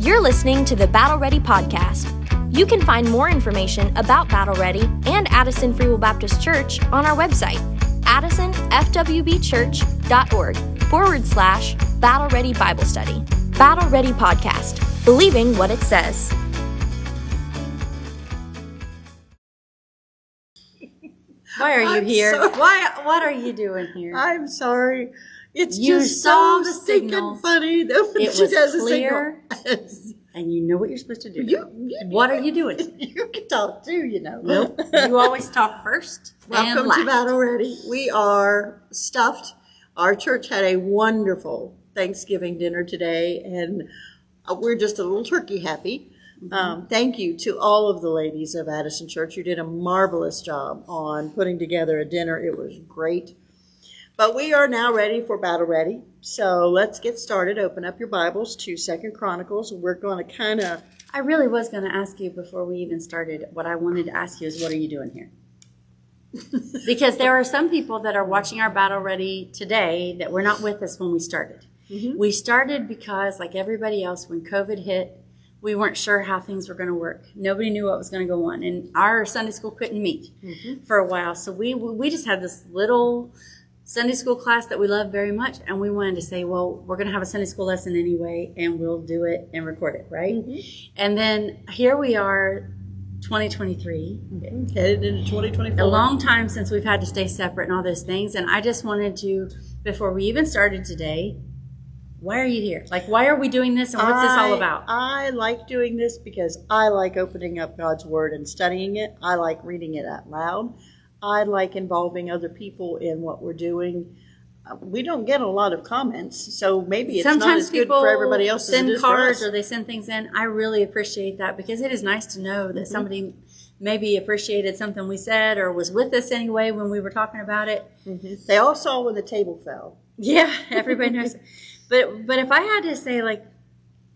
You're listening to the Battle Ready podcast. You can find more information about Battle Ready and Addison Free Will Baptist Church on our website, addisonfwbchurch.org forward slash Battle Ready Bible Study. Battle Ready Podcast, believing what it says. Why are you I'm here? sorry. Why? What are you doing here? I'm sorry. It's You just saw so the stinking signal. funny that when It she was clear. and you know what you're supposed to do. you, you, what are you doing? you can talk too, you know. Nope. You always talk first. and Welcome last. to Battle Ready. We are stuffed. Our church had a wonderful Thanksgiving dinner today, and uh, we're just a little turkey happy. Mm-hmm. Um, thank you to all of the ladies of Addison Church. You did a marvelous job on putting together a dinner. It was great. But we are now ready for Battle Ready. So let's get started. Open up your Bibles to Second Chronicles. We're going to kind of I really was going to ask you before we even started. What I wanted to ask you is, what are you doing here? because there are some people that are watching our battle ready today that were not with us when we started. Mm-hmm. We started because, like everybody else, when COVID hit, we weren't sure how things were going to work. Nobody knew what was going to go on, and our Sunday school couldn't meet mm-hmm. for a while. So we we just had this little Sunday school class that we love very much, and we wanted to say, well, we're going to have a Sunday school lesson anyway, and we'll do it and record it, right? Mm-hmm. And then here we are, 2023 headed into 2024. a long time since we've had to stay separate and all those things. And I just wanted to, before we even started today, why are you here? Like, why are we doing this and what's this all about? I like doing this because I like opening up God's Word and studying it. I like reading it out loud. I like involving other people in what we're doing. Uh, We don't get a lot of comments, so maybe it's not Sometimes as good people for everybody else as send it is for cards us. or they send things in. I really appreciate that because it is nice to know Mm-hmm. that somebody maybe appreciated something we said or was with us anyway when we were talking about it. They all saw when the table fell. Yeah, everybody knows. But but if I had to say like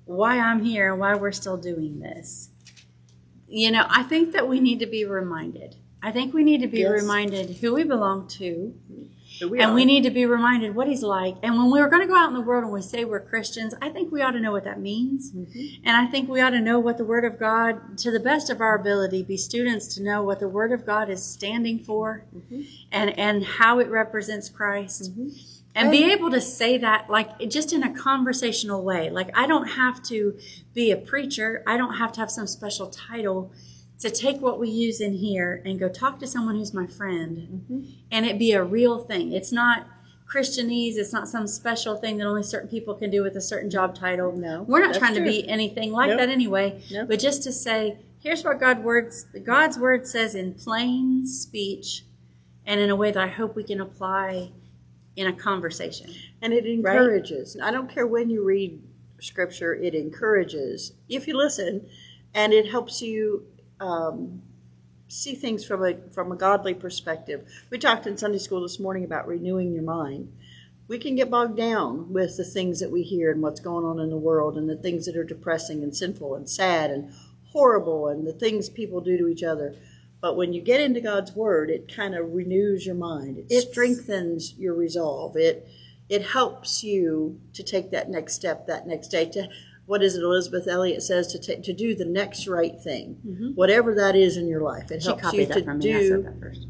why I'm here and why we're still doing this, you know, I think that we need to be reminded. I think we need to be Yes. reminded who we belong to, we and are. we need to be reminded what he's like. And when we're going to go out in the world and we say we're Christians, I think we ought to know what that means. Mm-hmm. And I think we ought to know what the Word of God, to the best of our ability, be students to know what the Word of God is standing for Mm-hmm. and, and how it represents Christ. And be able to say that, like, just in a conversational way. Like, I don't have to be a preacher. I don't have to have some special title to take what we use in here and go talk to someone who's my friend Mm-hmm. and it be a real thing. It's not Christianese. It's not some special thing that only certain people can do with a certain job title. No, we're not trying to be anything like Nope. that anyway. Nope. But just to say, here's what God words God's word says in plain speech, and in a way that I hope we can apply in a conversation. And it encourages. I don't care when you read scripture, it encourages if you listen, and it helps you um, see things from a from a godly perspective. We talked in Sunday school this morning about renewing your mind. We can get bogged down with the things that we hear and what's going on in the world and the things that are depressing and sinful and sad and horrible and the things people do to each other. But when you get into God's word, it kind of renews your mind. It It's- strengthens your resolve. It it helps you to take that next step, that next day. To what is it? Elisabeth Elliot says to ta- to do the next right thing, mm-hmm. whatever that is in your life. It She helps you copied to that from me. I do said that first.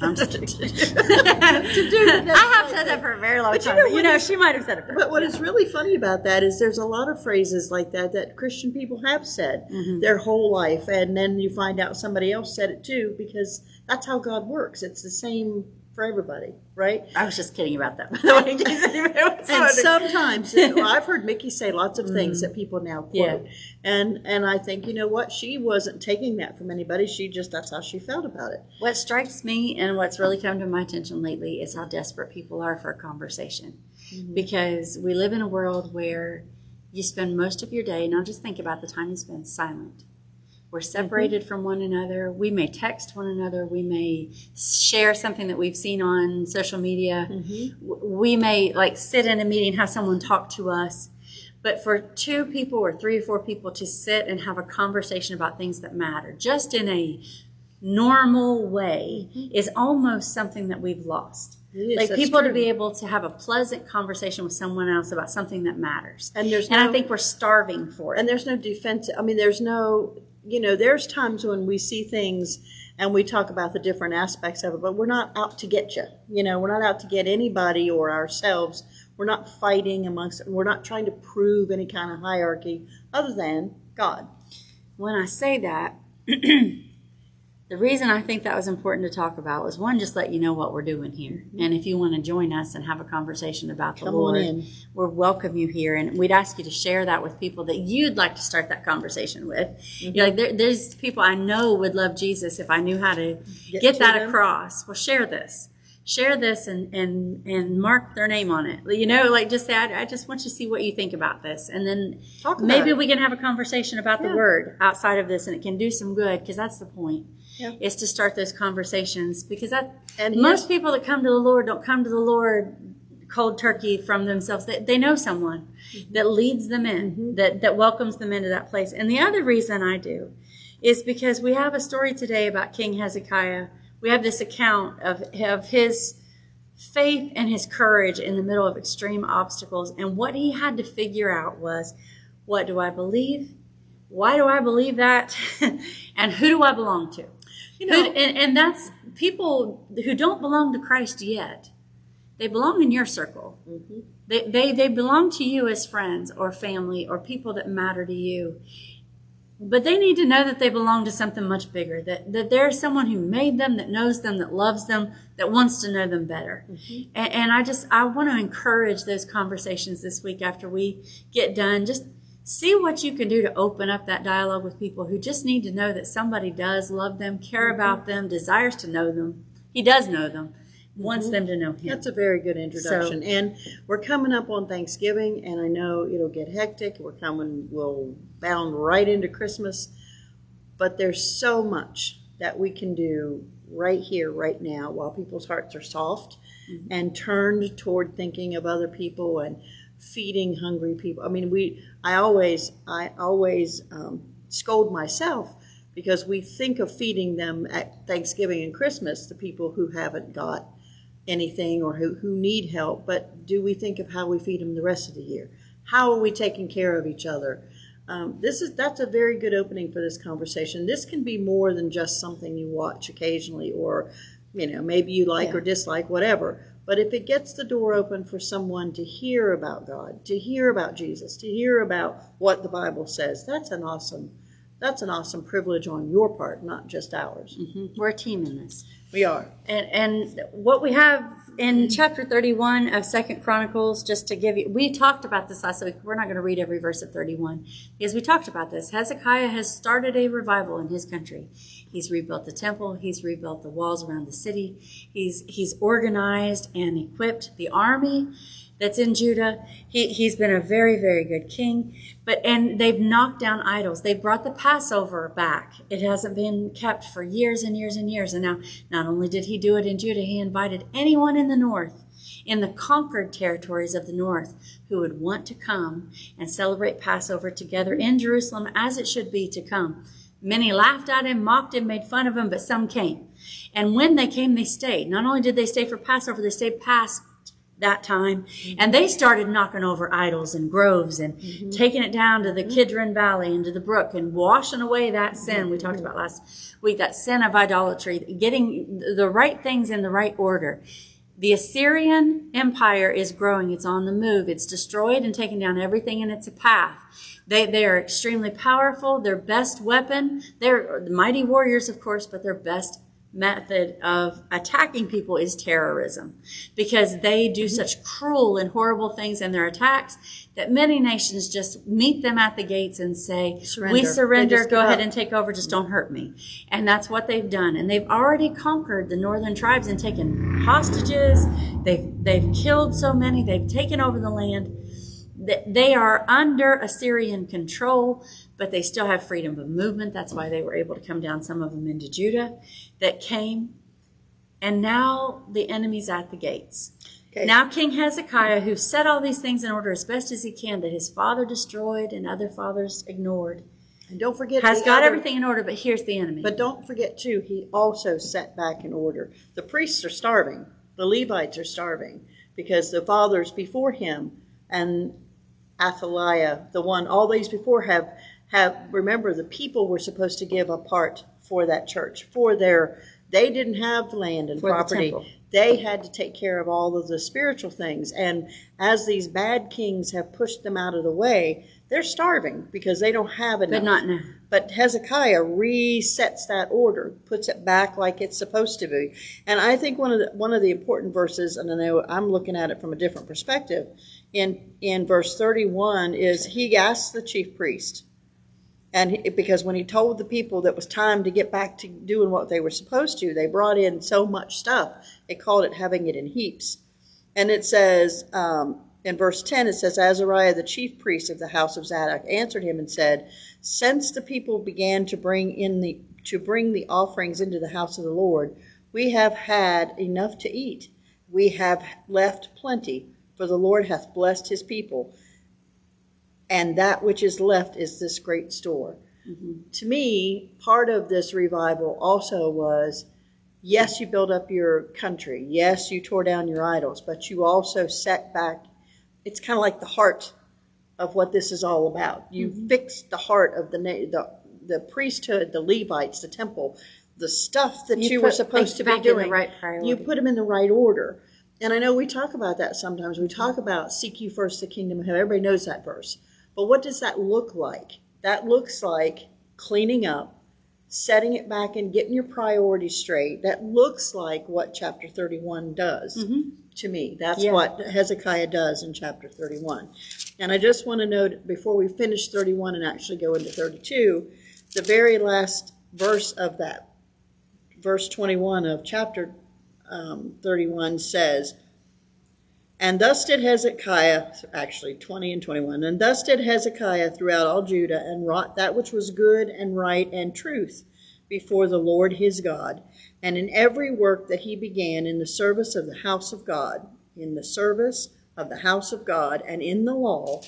I'm just kidding. to do the next I have said that for a very long But you time. know you know, she might have said it first. But what is really funny about that is there's a lot of phrases like that that Christian people have said mm-hmm. their whole life, and then you find out somebody else said it too because that's how God works. It's the same for everybody, right? I was just kidding about that. By the way, in case And sometimes well, I've heard Mickey say lots of things that people now quote, Mm-hmm. Yeah. and and I think you know what she wasn't taking that from anybody. She just that's how she felt about it. What strikes me and what's really come to my attention lately is how desperate people are for a conversation. Because we live in a world where you spend most of your day, now just think about the time you spend silent. We're mm-hmm. separated from one another. We may text one another. We may share something that we've seen on social media. Mm-hmm. W- We may like sit in a meeting, have someone talk to us. But for two people or three or four people to sit and have a conversation about things that matter, just in a normal way mm-hmm. is almost something that we've lost. Is, like people to be able to have a pleasant conversation with someone else about something that matters. And there's and I think we're starving for it. And there's no defense. I mean, there's no, you know, there's times when we see things and we talk about the different aspects of it, but we're not out to get you. You know, we're not out to get anybody or ourselves. We're not fighting amongst, we're not trying to prove any kind of hierarchy other than God. when I say that, the reason I think that was important to talk about was one, just let you know what we're doing here. And if you want to join us and have a conversation about the Come Lord, we're welcome you here. And we'd ask you to share that with people that you'd like to start that conversation with. Mm-hmm. You're like, there, there's people I know would love Jesus if I knew how to Get get, to that them. across. Well, share this. Share this and, and, and mark their name on it. You know, like just say, I, I just want you to see what you think about this. And then maybe it. we can have a conversation about Yeah. the word outside of this and it can do some good because that's the point Yeah. is to start those conversations because that And most people that come to the lord don't come to the lord cold turkey from themselves they, they know someone Mm-hmm. that leads them in that, that welcomes them into that place and the other reason i do is because we have a story today about king hezekiah we have this account of, of his faith and his courage in the middle of extreme obstacles. And what he had to figure out was what do I believe? Why do I believe that? and who do I belong to? You know- and, and that's people who don't belong to Christ yet. They belong in your circle. Mm-hmm. They, they, they belong to you as friends or family or people that matter to you. But they need to know that they belong to something much bigger, that, that there's someone who made them, that knows them, that loves them, that wants to know them better. Mm-hmm. And, and I just, I want to encourage those conversations this week after we get done. Just see what you can do to open up that dialogue with people who just need to know that somebody does love them, care mm-hmm. about them, desires to know them. He does know them, mm-hmm. wants them to know him. That's a very good introduction. So, and we're coming up on Thanksgiving, and I know it'll get hectic. We're coming, we'll bound right into Christmas. But there's so much that we can do right here, right now, while people's hearts are soft mm-hmm. and turned toward thinking of other people and feeding hungry people. I mean, we, I always, I always um, scold myself because we think of feeding them at Thanksgiving and Christmas, the people who haven't got anything or who, who need help, but do we think of how we feed them the rest of the year? How are we taking care of each other? Um, this is that's a very good opening for this conversation. This can be more than just something you watch occasionally, or you know maybe you like or dislike, whatever. But if it gets the door open for someone to hear about God, to hear about Jesus, to hear about what the Bible says, that's an awesome that's an awesome privilege on your part, not just ours. Mm-hmm. We're a team in this. We are. And, and what we have in chapter 31 of Second Chronicles, just to give you, we talked about this last week. We're not going to read every verse of 31 because we talked about this. Hezekiah has started a revival in his country. He's rebuilt the temple. He's rebuilt the walls around the city. He's, he's organized and equipped the army that's in Judah. He, he's been a very, very good king. But, and they've knocked down idols. They brought the Passover back. It hasn't been kept for years and years and years. And now, not only did he do it in Judah, he invited anyone in the north, in the conquered territories of the north, who would want to come and celebrate Passover together in Jerusalem as it should be to come. Many laughed at him, mocked him, made fun of him, but some came. And when they came, they stayed. Not only did they stay for Passover, they stayed past that time. And they started knocking over idols and groves and mm-hmm. taking it down to the mm-hmm. Kidron Valley and to the brook and washing away that sin we talked mm-hmm. about last week, that sin of idolatry, getting the right things in the right order. The Assyrian Empire is growing. It's on the move. It's destroyed and taking down everything in its path. They, they are extremely powerful. Their best weapon, they're mighty warriors, of course, but their best method of attacking people is terrorism because they do mm-hmm. such cruel and horrible things in their attacks that many nations just meet them at the gates and say, Surrender. we surrender, go ahead up. and take over, just don't hurt me. And that's what they've done. And they've already conquered the northern tribes and taken hostages. They've, they've killed so many. They've taken over the land. Th- They are under Assyrian control, but they still have freedom of movement. That's why they were able to come down, some of them into Judah that came. And now the enemy's at the gates. Okay. Now King Hezekiah, who set all these things in order as best as he can, that his father destroyed and other fathers ignored, And don't forget has got other- everything in order, but here's the enemy. But don't forget too, he also set back in order. The priests are starving. The Levites are starving because the fathers before him and Athaliah, the one all these before have have remember the people were supposed to give a part for that church for their they didn't have land and For the property. temple. They had to take care of all of the spiritual things. And as these bad kings have pushed them out of the way, they're starving because they don't have enough. but not now. But Hezekiah resets that order, puts it back like it's supposed to be. And I think one of the one of the important verses, and I know I'm looking at it from a different perspective, in in verse 31 is he asked the chief priest, and he, because when he told the people that was time to get back to doing what they were supposed to, they brought in so much stuff. They called it having it in heaps. And it says um, in verse 10, it says, Azariah, the chief priest of the house of Zadok, answered him and said, Since the people began to bring in the to bring the offerings into the house of the Lord, we have had enough to eat. We have left plenty, for the Lord hath blessed his people, and that which is left is this great store. Mm-hmm. To me, part of this revival also was yes, you built up your country. Yes, you tore down your idols, but you also set back. It's kind of like the heart of what this is all about. You mm-hmm. fixed the heart of the, the the priesthood, the Levites, the temple, the stuff that you, You were supposed to be back in the doing. right priority. You put them in the right order. And I know we talk about that sometimes. We talk about seek you first the kingdom of heaven. Everybody knows that verse. But what does that look like? That looks like cleaning up, setting it back and getting your priorities straight. That looks like what chapter 31 does mm-hmm. to me. That's Yeah. what Hezekiah does in chapter 31. And I just want to note before we finish 31 and actually go into 32, the very last verse of that, verse 21 of chapter um, 31 says, And thus did Hezekiah, actually 20 and 21, and thus did Hezekiah throughout all Judah, and wrought that which was good and right and truth before the Lord his God, and in every work that he began in the service of the house of God, in the service of the house of God, and in the law,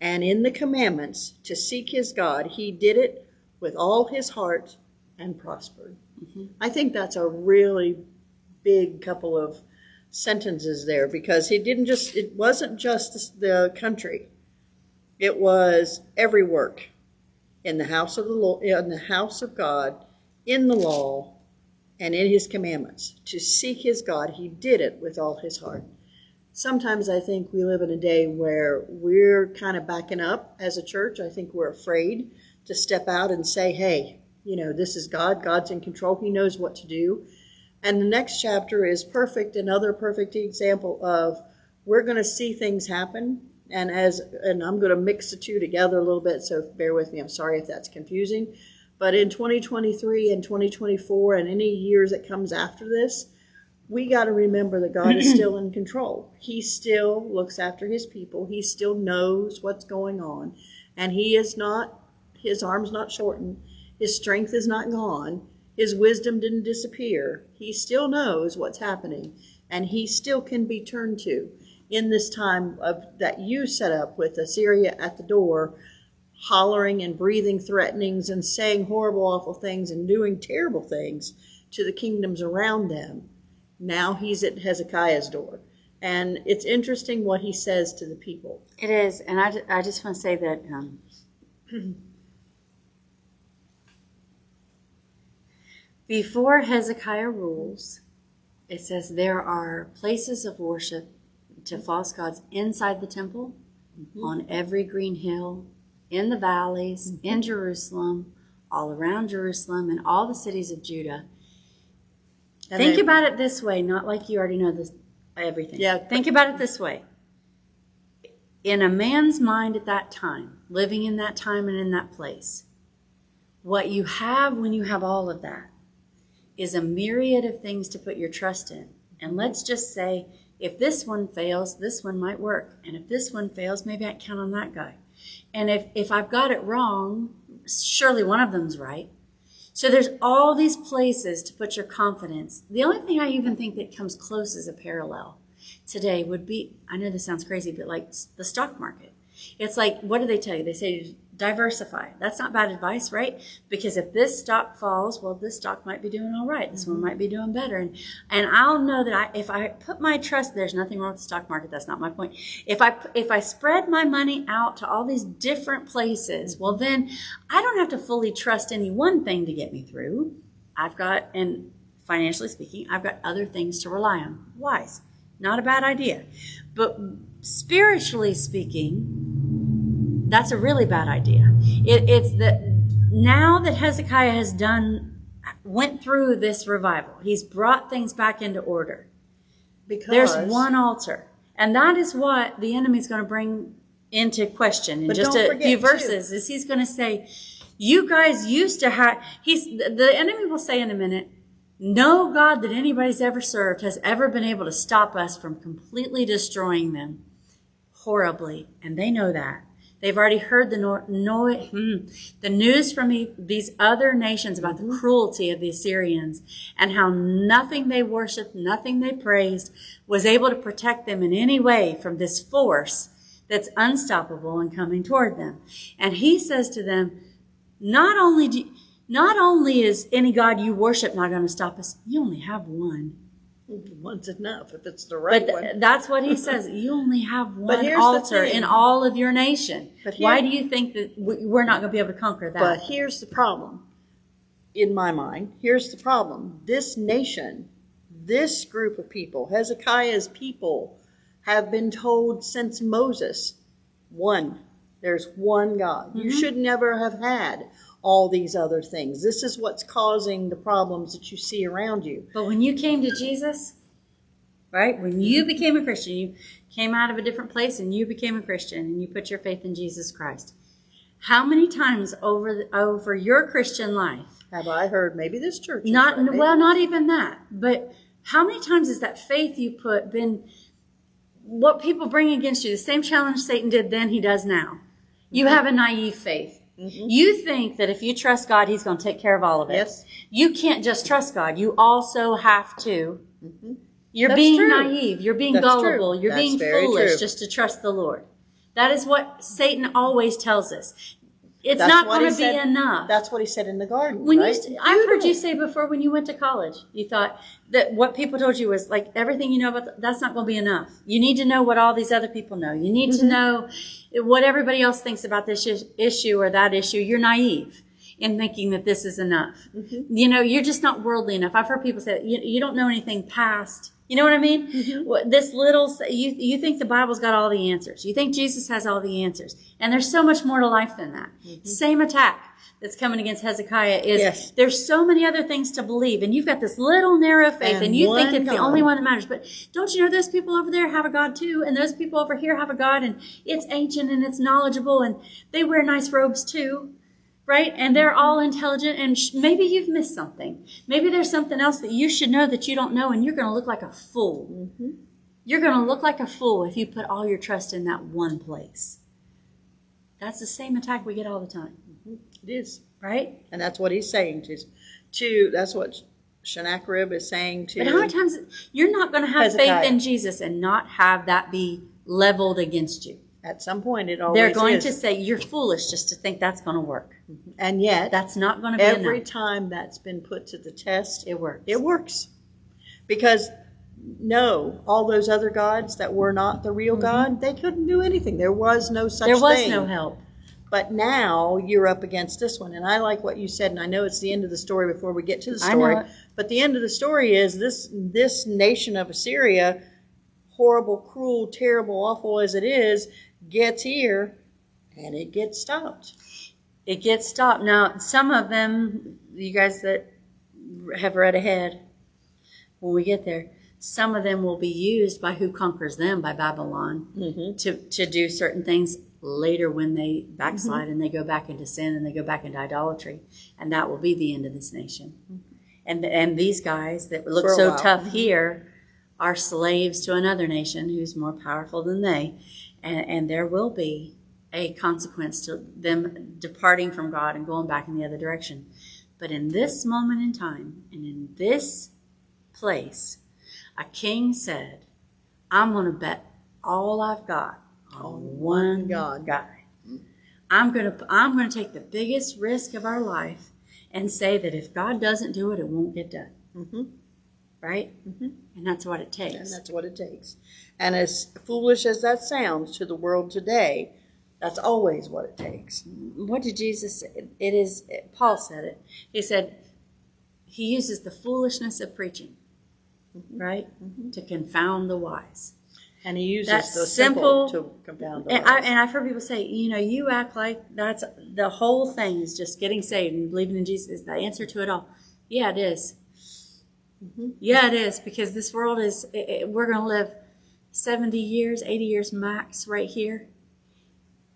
and in the commandments to seek his God, he did it with all his heart and prospered. I think that's a really big couple of sentences there because he didn't just it wasn't just the country. It was every work in the house of the Lord in the house of God in the law and in his commandments. To seek his God he did it with all his heart. Sometimes i think we live in a day where we're kind of backing up as a church. I think we're afraid to step out and say hey you know this is god. God's in control. He knows what to do and the next chapter is perfect, another perfect example of we're going to see things happen. And as and I'm going to mix the two together a little bit, so bear with me. I'm sorry if that's confusing. But in 2023 and 2024 and any years that comes after this, we got to remember that God is still in control. He still looks after his people. He still knows what's going on. And he is not his arm's not shortened. His strength is not gone. His wisdom didn't disappear. He still knows what's happening, and he still can be turned to in this time of that you set up with Assyria at the door, hollering and breathing threatenings and saying horrible, awful things and doing terrible things to the kingdoms around them. Now he's at Hezekiah's door. And it's interesting what he says to the people. It is, and I, I just want to say that um, before Hezekiah rules, it says there are places of worship to false gods inside the temple, mm-hmm. on every green hill, in the valleys, mm-hmm. in Jerusalem, all around Jerusalem, and all the cities of Judah. And Think they- about it this way, not like you already know this everything. Yeah. Think about it this way. In a man's mind at that time, living in that time and in that place, what you have when you have all of that is a myriad of things to put your trust in. And let's just say, if this one fails, this one might work. And if this one fails, maybe I can count on that guy. And if, if I've got it wrong, surely one of them's right. So there's all these places to put your confidence. The only thing I even think that comes close as a parallel today would be I know this sounds crazy, but like the stock market. It's like, what do they tell you? They say diversify. That's not bad advice, right? Because if this stock falls, well, this stock might be doing all right. This one might be doing better. And, and I'll know that I, if I put my trust, there's nothing wrong with the stock market. That's not my point. If I, if I spread my money out to all these different places, well, then I don't have to fully trust any one thing to get me through. I've got, and financially speaking, I've got other things to rely on. Wise. Not a bad idea. But spiritually speaking, that's a really bad idea. It, it's that now that Hezekiah has done, went through this revival, he's brought things back into order. Because There's one altar. And that is what the enemy's going to bring into question in just a few too- verses. Is he's going to say, you guys used to have, he's, the enemy will say in a minute, no God that anybody's ever served has ever been able to stop us from completely destroying them horribly. And they know that. They've already heard the, no, no, hmm, the news from e- these other nations about the cruelty of the Assyrians and how nothing they worshiped, nothing they praised was able to protect them in any way from this force that's unstoppable and coming toward them. And he says to them, not only do, not only is any God you worship not going to stop us, you only have one. One's enough if it's the right But one. th- that's what he says. You only have one here's the altar thing. in all of your nation. But Why do you think that we- we're not going to be able to conquer that? But here's the problem, in my mind. Here's the problem. This nation, this group of people, Hezekiah's people, have been told since Moses one, there's one God. You mm-hmm. should never have had all these other things. This is what's causing the problems that you see around you. But when you came to Jesus, right? When you became a Christian, you came out of a different place and you became a Christian and you put your faith in Jesus Christ. How many times over the, over your Christian life Have I heard maybe this church? not right, well not even that but how many times has that faith you put been what people bring against you the same challenge satan did then he does now you have a naive faith Mm-hmm. you think that if you trust god he's going to take care of all of it Yes. you can't just trust god you also have to mm-hmm. you're That's being true. naive you're being That's true. gullible you're That's being foolish true. just to trust the lord that is what satan always tells us it's That's not what going he to be said- enough That's what he said in the garden. when right? you, I've heard you say before when you went to college, you thought that what people told you was like everything you know about th- that's not going to be enough. You need to know what all these other people know. You need Mm-hmm. to know what everybody else thinks about this is- issue or that issue. You're naive in thinking that this is enough. Mm-hmm. You know, you're just not worldly enough. I've heard people say you, you don't know anything past. You know what I mean? Mm-hmm. This little, you, you think the Bible's got all the answers. You think Jesus has all the answers. And there's so much more to life than that. Same attack that's coming against Hezekiah is Mm-hmm. Yes. there's so many other things to believe. And you've got this little narrow faith and, And you think it's the only one that matters. But don't you know those people over there have a God too? And those people over here have a God and it's ancient and it's knowledgeable and they wear nice robes too right? And they're mm-hmm. all intelligent, and sh- maybe you've missed something. Maybe there's something else that you should know that you don't know, and you're going to look like a fool. Mm-hmm. You're going to look like a fool if you put all your trust in that one place. That's the same attack we get all the time, mm-hmm. it is. right? And that's what he's saying to, to that's what Sennacherib is saying to. But how many times you're not going to have Hezekiah. faith in Jesus and not have that be leveled against you? At some point, it always They're going is. to say you're foolish just to think that's going to work. and yet, That's not going to be every enough. time that's been put to the test, It works. it works. Because no, all those other gods that were not the real God, they couldn't do anything. There was no such Mm-hmm. there was thing. no help. But now you're up against this one, and I like what you said, and I know it's the end of the story before we get to the I know story. it. But the end of the story is this: this nation of Assyria, horrible, cruel, terrible, awful as it is, gets here, and it gets stopped. it gets stopped. Now, some of them, you guys that have read ahead, when we get there, some of them will be used by who conquers them by Babylon mm-hmm. to, to do certain things later when they backslide mm-hmm. and they go back into sin and they go back into idolatry. And that will be the end of this nation. Mm-hmm. And, and these guys that look so while. tough here are slaves to another nation who's more powerful than they. And, and there will be a consequence to them departing from God and going back in the other direction. But in this moment in time and in this place, a king said, I'm going to bet all I've got on one God. guy. I'm gonna I'm gonna take the biggest risk of our life and say that if God doesn't do it, it won't get done. Mm-hmm. Right? Mm-hmm. And that's what it takes. And that's what it takes. And as foolish as that sounds to the world today, that's always what it takes. what did Jesus say? It is Paul said it. He said he uses the foolishness of preaching, right, to confound the wise. And he uses That's the simple- simple, to confound the And, I, wise. and I've heard people say, you know, you act like that's the whole thing is just getting saved and believing in Jesus is the answer to it all. Yeah, it is. Mm-hmm. Yeah, it is because this world is. i i we're going to live seventy years, eighty years max right here.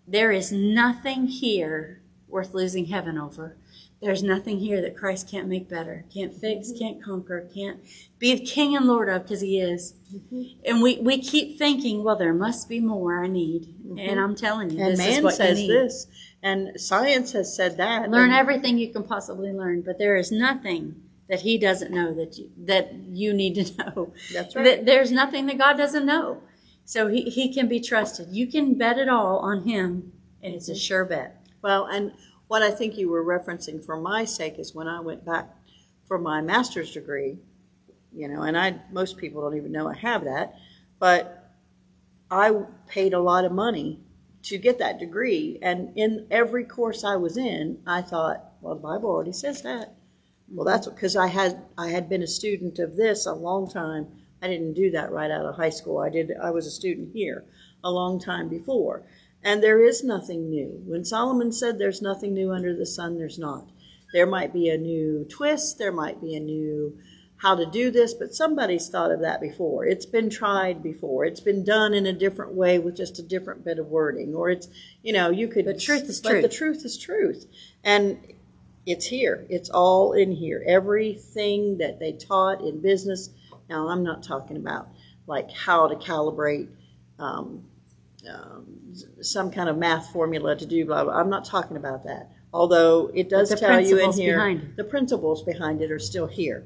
There is nothing here worth losing heaven over. There's nothing here that Christ can't make better, can't fix, mm-hmm. can't conquer, can't be the King and Lord of because He is. Mm-hmm. And we, we keep thinking, well, there must be more I need. And I'm telling you, and this is man what says this, and science has said that. Learn everything you can possibly learn, but there is nothing that He doesn't know that you, that you need to know. That's right. That There's nothing that God doesn't know. So he, he can be trusted. You can bet it all on Him, and it's a Mm-hmm. sure bet. Well, and what I think you were referencing for my sake is when I went back for my master's degree, you know, and I most people don't even know I have that, but I paid a lot of money to get that degree, and in every course I was in, I thought, well, the Bible already says that. Well, that's because I had I had been a student of this a long time. I didn't do that right out of high school. I did. I was a student here a long time before, and there is nothing new. When Solomon said, "There's nothing new under the sun," there's not. There might be a new twist. There might be a new how to do this, but somebody's thought of that before. It's been tried before. It's been done in a different way with just a different bit of wording, or it's you know you could. But truth is but the truth. truth is truth, and it's here. It's all in here. Everything that they taught in business. Now, I'm not talking about like how to calibrate um, um, some kind of math formula to do blah blah. I'm not talking about that. Although it does tell you in here, behind the principles behind it are still here.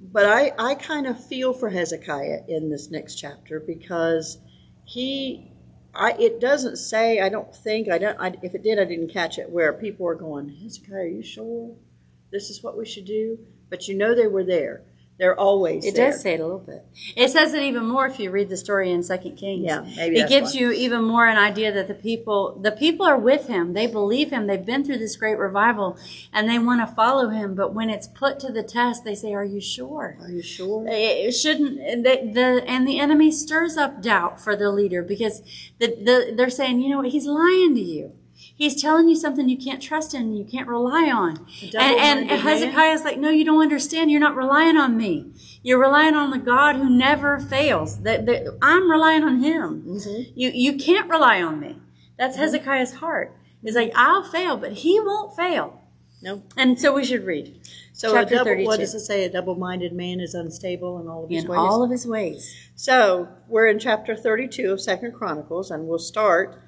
But I, I kind of feel for Hezekiah in this next chapter because he I, it doesn't say. I don't think. I don't. I, if it did, I didn't catch it. Where people are going, Hezekiah, are you sure this is what we should do? But you know they were there. They're always. It there. does say it a little bit. It says it even more if you read the story in Second Kings. Yeah, maybe it gives why. you even more an idea that the people, the people are with him. They believe him. They've been through this great revival, and they want to follow him. But when it's put to the test, they say, "Are you sure?" Are you sure? It shouldn't. The, the and the enemy stirs up doubt for the leader because the, the they're saying, you know what, he's lying to you. He's telling you something you can't trust in, you can't rely on. And, and man. Hezekiah's like, no, you don't understand. You're not relying on me. You're relying on the God who never fails. That, that I'm relying on Him. Mm-hmm. You you can't rely on me. That's Hezekiah's heart. He's like, I'll fail, but He won't fail. No. And so we should read. So Chapter double, 32. what does it say? A double-minded man is unstable in all of his in ways. all of His ways. So we're in chapter 32 of Second Chronicles, and we'll start.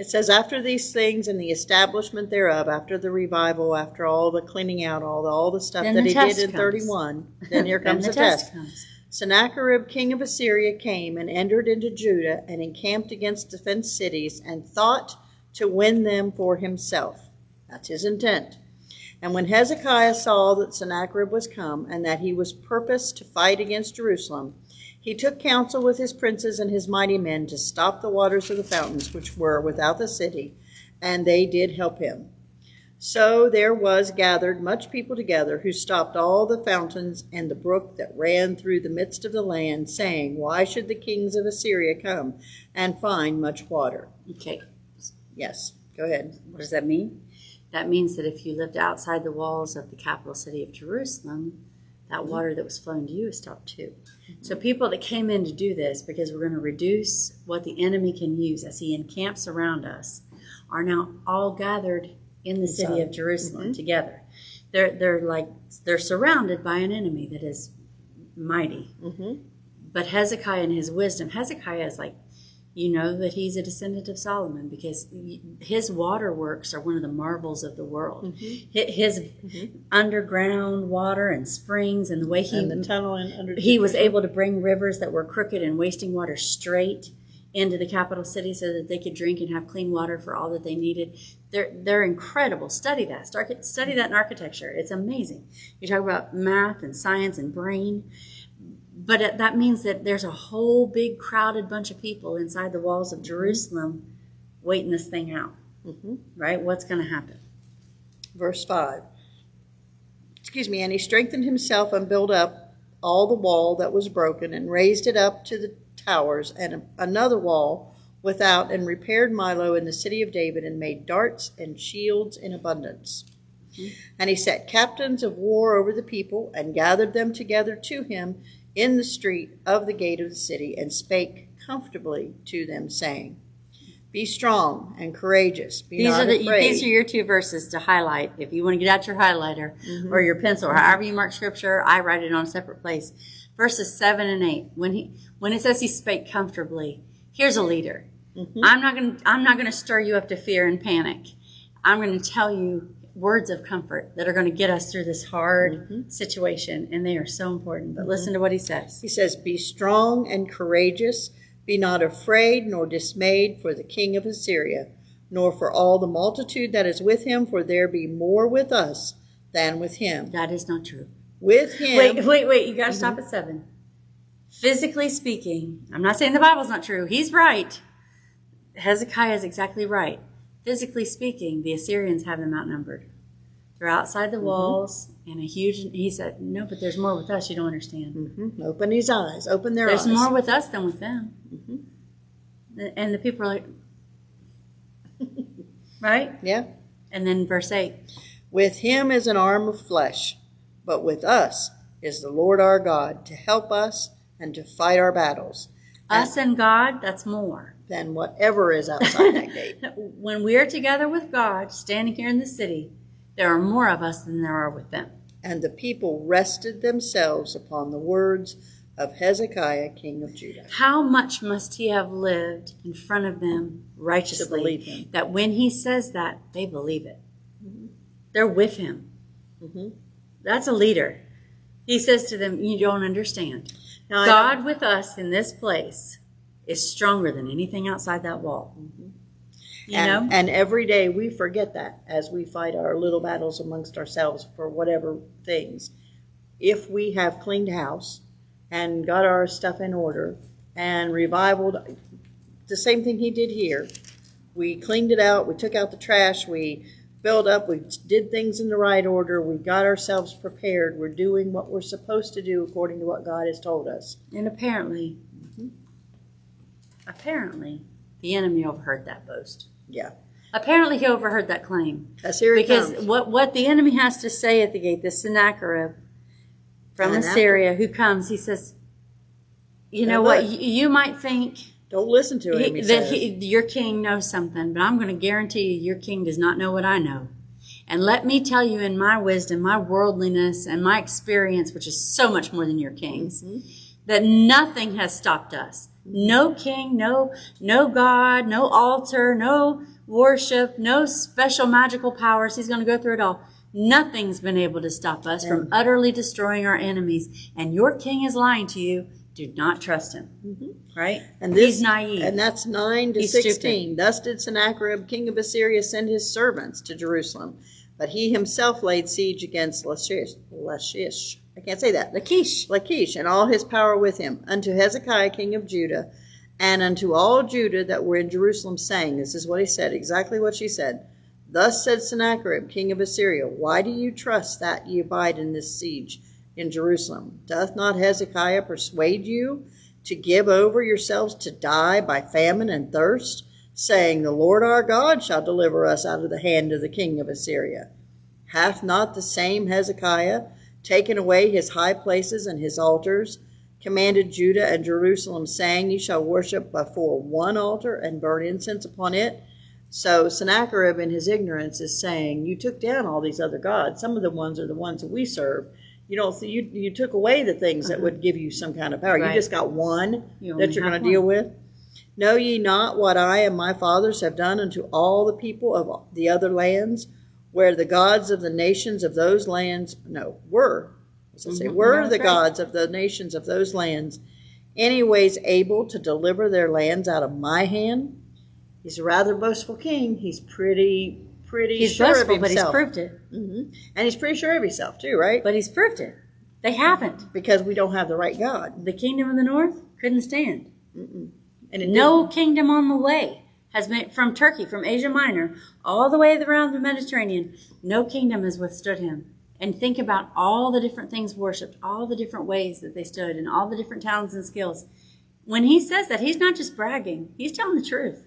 It says, After these things and the establishment thereof, after the revival, after all the cleaning out, all the, all the stuff Then that the he did in comes. 31, then here Then comes the the test. comes. Sennacherib, king of Assyria, came and entered into Judah and encamped against defenced cities and thought to win them for himself. That's his intent. And when Hezekiah saw that Sennacherib was come and that he was purposed to fight against Jerusalem, he took counsel with his princes and his mighty men to stop the waters of the fountains which were without the city, and they did help him. So there was gathered much people together, who stopped all the fountains and the brook that ran through the midst of the land, saying, Why should the kings of Assyria come and find much water? Okay. Yes, go ahead. What does that mean? That means that if you lived outside the walls of the capital city of Jerusalem, that mm-hmm. water that was flowing to you is stopped too. So people that came in to do this, because we're going to reduce what the enemy can use as he encamps around us, are now all gathered in the city of Jerusalem together. They're they're like they're surrounded by an enemy that is mighty. Mhm. But Hezekiah and his wisdom, Hezekiah is like you know that he's a descendant of Solomon because his waterworks are one of the marvels of the world. Mm-hmm. Hi- His underground water and springs and the way he the tunnel in under he was able to bring rivers that were crooked and wasting water straight into the capital city so that they could drink and have clean water for all that they needed. They're they're incredible. Study that. Start study that in architecture. It's amazing. You talk about math and science and brain, but it, that means that there's a whole big crowded bunch of people inside the walls of Jerusalem waiting this thing out. Mm-hmm. Right? What's going to happen? Verse 5. Excuse me, and he strengthened himself and built up all the wall that was broken and raised it up to the towers and another wall without and repaired Millo in the city of David and made darts and shields in abundance. Mm-hmm. And he set captains of war over the people and gathered them together to him in the street of the gate of the city and spake comfortably to them, saying, Be strong and courageous. Be These not are the, afraid. these are your two verses to highlight. If you want to get out your highlighter mm-hmm. or your pencil or however you mark scripture, I write it on a separate place. Verses seven and eight. When he when it says he spake comfortably, here's a leader. Mm-hmm. I'm not gonna I'm not gonna stir you up to fear and panic. I'm gonna tell you words of comfort that are going to get us through this hard mm-hmm. situation, and they are so important. But mm-hmm. listen to what he says. He says, Be strong and courageous, be not afraid nor dismayed for the king of Assyria, nor for all the multitude that is with him, for there be more with us than with him. That is not true. With him, Wait, wait, wait. You got to mm-hmm. stop at seven. Physically speaking, I'm not saying the Bible's not true. He's right. Hezekiah is exactly right. Physically speaking, the Assyrians have them outnumbered. They're outside the walls, and a huge. He said, "No, but there's more with us. You don't understand. Mhm. open his eyes, open their There's eyes. There's more with us than with them." And the people are like, right? Yeah. And then verse eight. With him is an arm of flesh, but with us is the Lord our God to help us and to fight our battles Us and God, that's more. Than whatever is outside that gate. When we're together with God, standing here in the city, there are more of us than there are with them. And the people rested themselves upon the words of Hezekiah, king of Judah. How much must he have lived in front of them To righteously believe him. that when he says that, they believe it? They're with him. Mhm. That's a leader. He says to them, You don't understand. Now, God with us in this place is stronger than anything outside that wall. Mm-hmm. You and, know? and every day we forget that as we fight our little battles amongst ourselves for whatever things. If we have cleaned house and got our stuff in order and revivaled the same thing he did here, we cleaned it out, we took out the trash, we built up, we did things in the right order, we got ourselves prepared, we're doing what we're supposed to do according to what God has told us. And apparently, apparently, the enemy overheard that boast. Yeah. Apparently, he overheard that claim. That's here because comes. what what the enemy has to say at the gate, this Sennacherib from And Assyria who comes, he says, "You Now know what? You, you might think Don't listen to him, he, he that he, your king knows something, but I'm going to guarantee you, your king does not know what I know. And let me tell you, in my wisdom, my worldliness, and my experience, which is so much more than your king's, mm-hmm. that nothing has stopped us. No king, no no God, no altar, no worship, no special magical powers. He's going to go through it all. Nothing's been able to stop us from mm-hmm. utterly destroying our enemies. And your king is lying to you. Do not trust him. Mm-hmm. Right? And this, He's naive. And that's 9 to He's 16. Thus did Sennacherib, king of Assyria, send his servants to Jerusalem. But he himself laid siege against Lachish. Lachish. I can't say that. Lachish. Lachish, and all his power with him, unto Hezekiah, king of Judah, and unto all Judah that were in Jerusalem, saying, This is what he said, exactly what she said. Thus said Sennacherib, king of Assyria, Why do you trust that ye abide in this siege in Jerusalem? Doth not Hezekiah persuade you to give over yourselves to die by famine and thirst, saying, The Lord our God shall deliver us out of the hand of the king of Assyria? Hath not the same Hezekiah taken away his high places and his altars, commanded Judah and Jerusalem, saying, Ye shall worship before one altar and burn incense upon it? So Sennacherib, in his ignorance, is saying, You took down all these other gods. Some of the ones are the ones that we serve. You don't. You you took away the things that would give you some kind of power. Right. You just got one You that you're going to deal with. Know ye not what I and my fathers have done unto all the people of the other lands, where the gods of the nations of those lands, no, were, as I say, Mhm. were the right. gods of the nations of those lands, anyways able to deliver their lands out of my hand? He's a rather boastful king. He's pretty, pretty He's sure boastful, of himself. but he's proved it. hmm And he's pretty sure of himself too, right? But he's proved it. They haven't. because we don't have the right God. The kingdom of the north couldn't stand. And it No kingdom on the way has been from Turkey, from Asia Minor, all the way around the Mediterranean. No kingdom has withstood him. And think about all the different things worshipped, all the different ways that they stood, and all the different talents and skills. When he says that, he's not just bragging; he's telling the truth.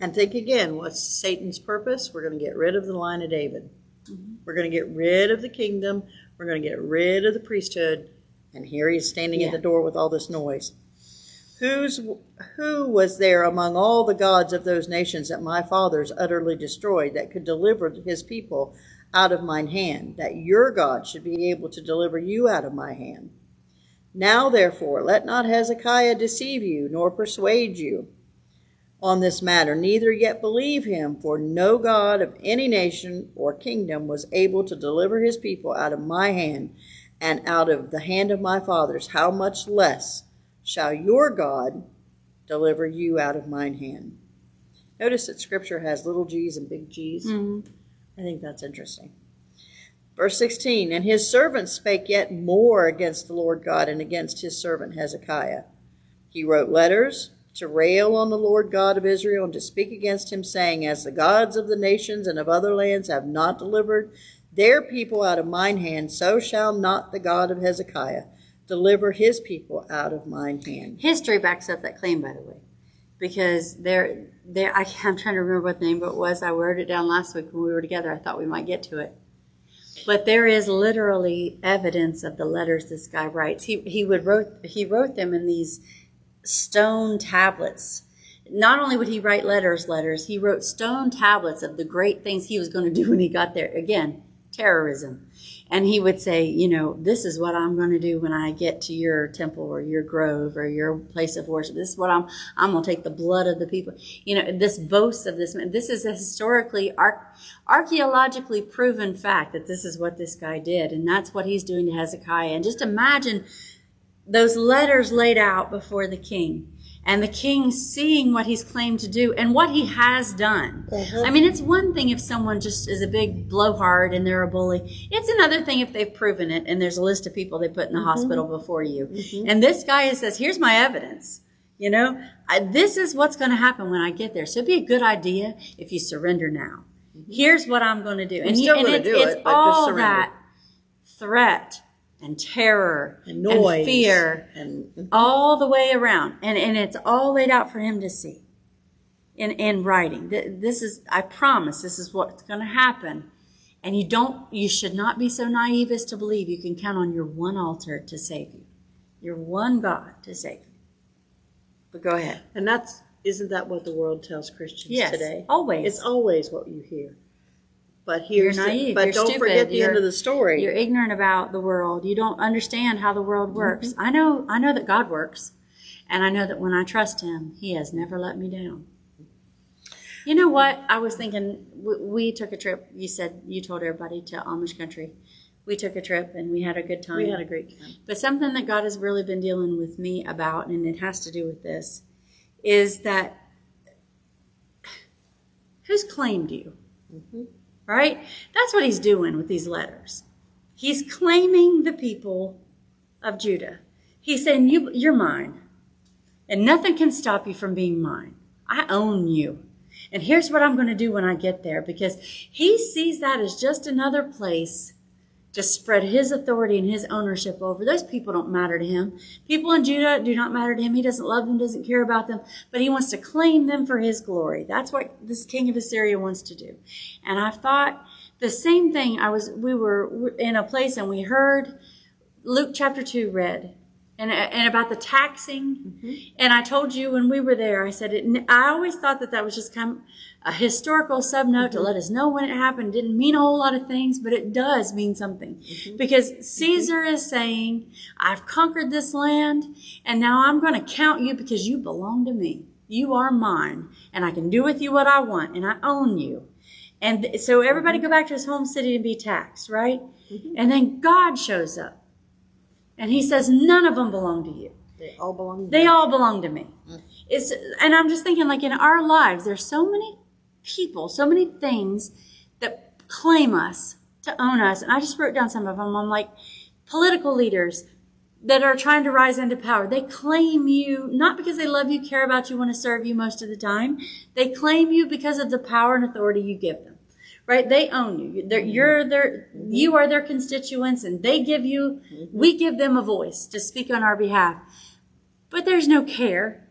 And think again, what's Satan's purpose? We're going to get rid of the line of David. Mm-hmm. We're going to get rid of the kingdom. We're going to get rid of the priesthood. And here he is standing at the door with all this noise. Who's who was there among all the gods of those nations that my fathers utterly destroyed that could deliver his people out of mine hand? That your God should be able to deliver you out of my hand. Now therefore, let not Hezekiah deceive you, nor persuade you on this matter, neither yet believe him, for no God of any nation or kingdom was able to deliver his people out of my hand and out of the hand of my fathers. How much less shall your God deliver you out of mine hand? Notice that scripture has little g's and big g's. Mm-hmm. I think that's interesting. Verse 16 And his servants spake yet more against the Lord God and against his servant Hezekiah. He wrote letters to rail on the Lord God of Israel and to speak against him, saying, As the gods of the nations and of other lands have not delivered their people out of mine hand, so shall not the God of Hezekiah deliver his people out of mine hand. History backs up that claim, by the way, because there, there. I, I'm trying to remember what the name of it was. I wrote it down last week when we were together. I thought we might get to it, but there is literally evidence of the letters this guy writes. He he would wrote he wrote them in these stone tablets. Not only would he write letters, letters, he wrote stone tablets of the great things he was going to do when he got there. Again, terrorism. And he would say, you know, this is what I'm going to do when I get to your temple or your grove or your place of worship. This is what I'm, I'm going to take the blood of the people. You know, this boast of this man. This is a historically, arch, archaeologically proven fact that this is what this guy did. And that's what he's doing to Hezekiah. And just imagine those letters laid out before the king and the king seeing what he's claimed to do and what he has done. Uh-huh. I mean, it's one thing if someone just is a big blowhard and they're a bully. It's another thing if they've proven it and there's a list of people they put in the mm-hmm. hospital before you. Mm-hmm. And this guy says, here's my evidence. You know, I, this is what's going to happen when I get there. So it'd be a good idea if you surrender now. Mm-hmm. Here's what I'm going to do. And, still and it's, do it's it, all that threat and terror And noise. fear And all the way around and, and it's all laid out for him to see in, in writing this is i promise this is what's going to happen and you don't you should not be so naive as to believe you can count on your one altar to save you your one god to save you but go ahead and that's isn't that what the world tells Christians Yes, today? always. It's always what you hear. But here's you're the- but you're don't stupid, forget the end you're- of the story. you're ignorant about the world. You don't understand how the world works. Mm-hmm. I know i know that god works and i know that when i trust him he has never let me down. You know what? I was thinking we, we took a trip. You said you told everybody to amish country. We took a trip and we had a good time. We had a great time. but something that God has really been dealing with me about, and it has to do with this, is that who's claimed you? Mm-hmm. Right? That's what he's doing with these letters. He's claiming the people of Judah. He's saying, you, You're mine, and nothing can stop you from being mine. I own you. And here's what I'm going to do when I get there, because he sees that as just another place to spread his authority and his ownership over. Those people don't matter to him. People in Judah do not matter to him. He doesn't love them, doesn't care about them, but he wants to claim them for his glory. That's what this king of Assyria wants to do. And I thought the same thing. I was, we were in a place and we heard Luke chapter 2 read. And, and about the taxing, mm-hmm. and I told you when we were there, I said it. I always thought that that was just kind of a historical subnote to mm-hmm. let us know when it happened. Didn't mean a whole lot of things, but it does mean something mm-hmm. because mm-hmm. Caesar is saying, "I've conquered this land, and now I'm going to count you because you belong to me. You are mine, and I can do with you what I want, and I own you." And th- so everybody go back to his home city and be taxed, right? And then God shows up. And he says, none of them belong to you. They all belong. to They you. all belong to me. Mm. It's, and I'm just thinking, like in our lives, there's so many people, so many things that claim us to own us. And I just wrote down some of them. I'm like, political leaders that are trying to rise into power. They claim you not because they love you, care about you, want to serve you most of the time. They claim you because of the power and authority you give them. Right? They own you. They're, mm-hmm. you're their, mm-hmm. you are their constituents and they give you, mm-hmm. we give them a voice to speak on our behalf. But there's no care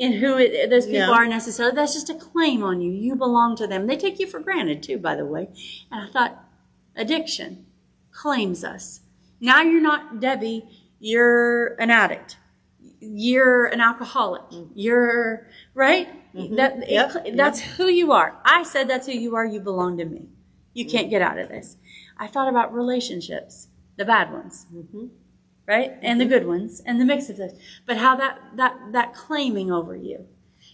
in who it, those people No. are necessarily. That's just a claim on you. You belong to them. They take you for granted too, by the way. And I thought, addiction claims us. Now you're not Debbie. You're an addict. You're an alcoholic. Mm-hmm. You're right. Mm-hmm. That it Yep, yep. that's who you are. I said that's who you are. You belong to me. You mm-hmm. can't get out of this. I thought about relationships, the bad ones, right, and the mm-hmm. good ones, and the mix of those. But how that that that claiming over you.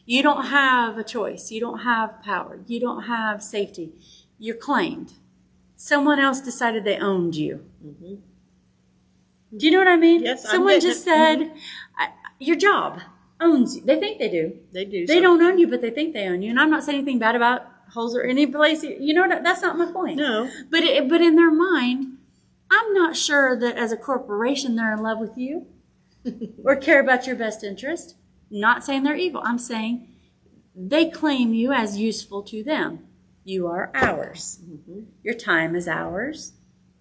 You don't have a choice. You don't have power. You don't have safety. You're claimed. Someone else decided they owned you. Mm-hmm. Do you know what I mean? Yes, Someone just said, mm-hmm. I, "Your job owns you." They think they do. They do. They so- don't own you, but they think they own you. And I'm not saying anything bad about holes or any place. You know, that, that's not my point. No. But it, but in their mind, I'm not sure that as a corporation they're in love with you or care about your best interest. Not saying they're evil. I'm saying they claim you as useful to them. You are ours. Mm-hmm. Your time is ours.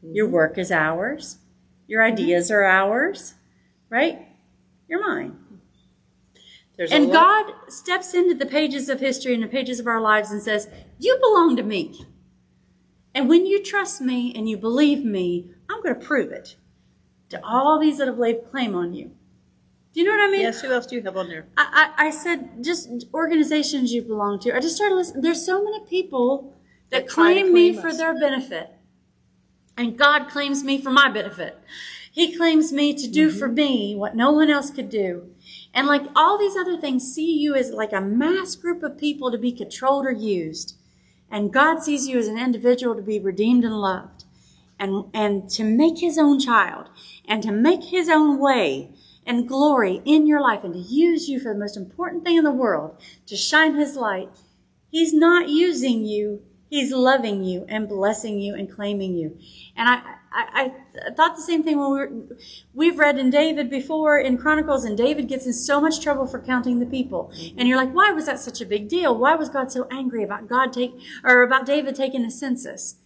Mm-hmm. Your work is ours. Your mm-hmm. ideas are ours. Right? You're mine. There's And God steps into the pages of history and the pages of our lives and says, You belong to me. And when you trust me and you believe me, going to prove it to all these that have laid claim on you. Do you know what I mean? Yes. Who else do you have on there? I, I, I said just organizations you belong to. I just started listening. There's so many people that, That try claim me claim for their benefit. And God claims me for my benefit. He claims me to do for Mm-hmm. me what no one else could do. And like all these other things, see you as like a mass group of people to be controlled or used. And God sees you as an individual to be redeemed and loved. And, and to make his own child and to make his own way and glory in your life and to use you for the most important thing in the world to shine his light. He's not using you. He's loving you and blessing you and claiming you. And I, I, I thought the same thing when we were, we've read in David before in Chronicles and David gets in so much trouble for counting the people. Mm-hmm. And you're like, why was that such a big deal? Why was God so angry about God take, or about David taking a census?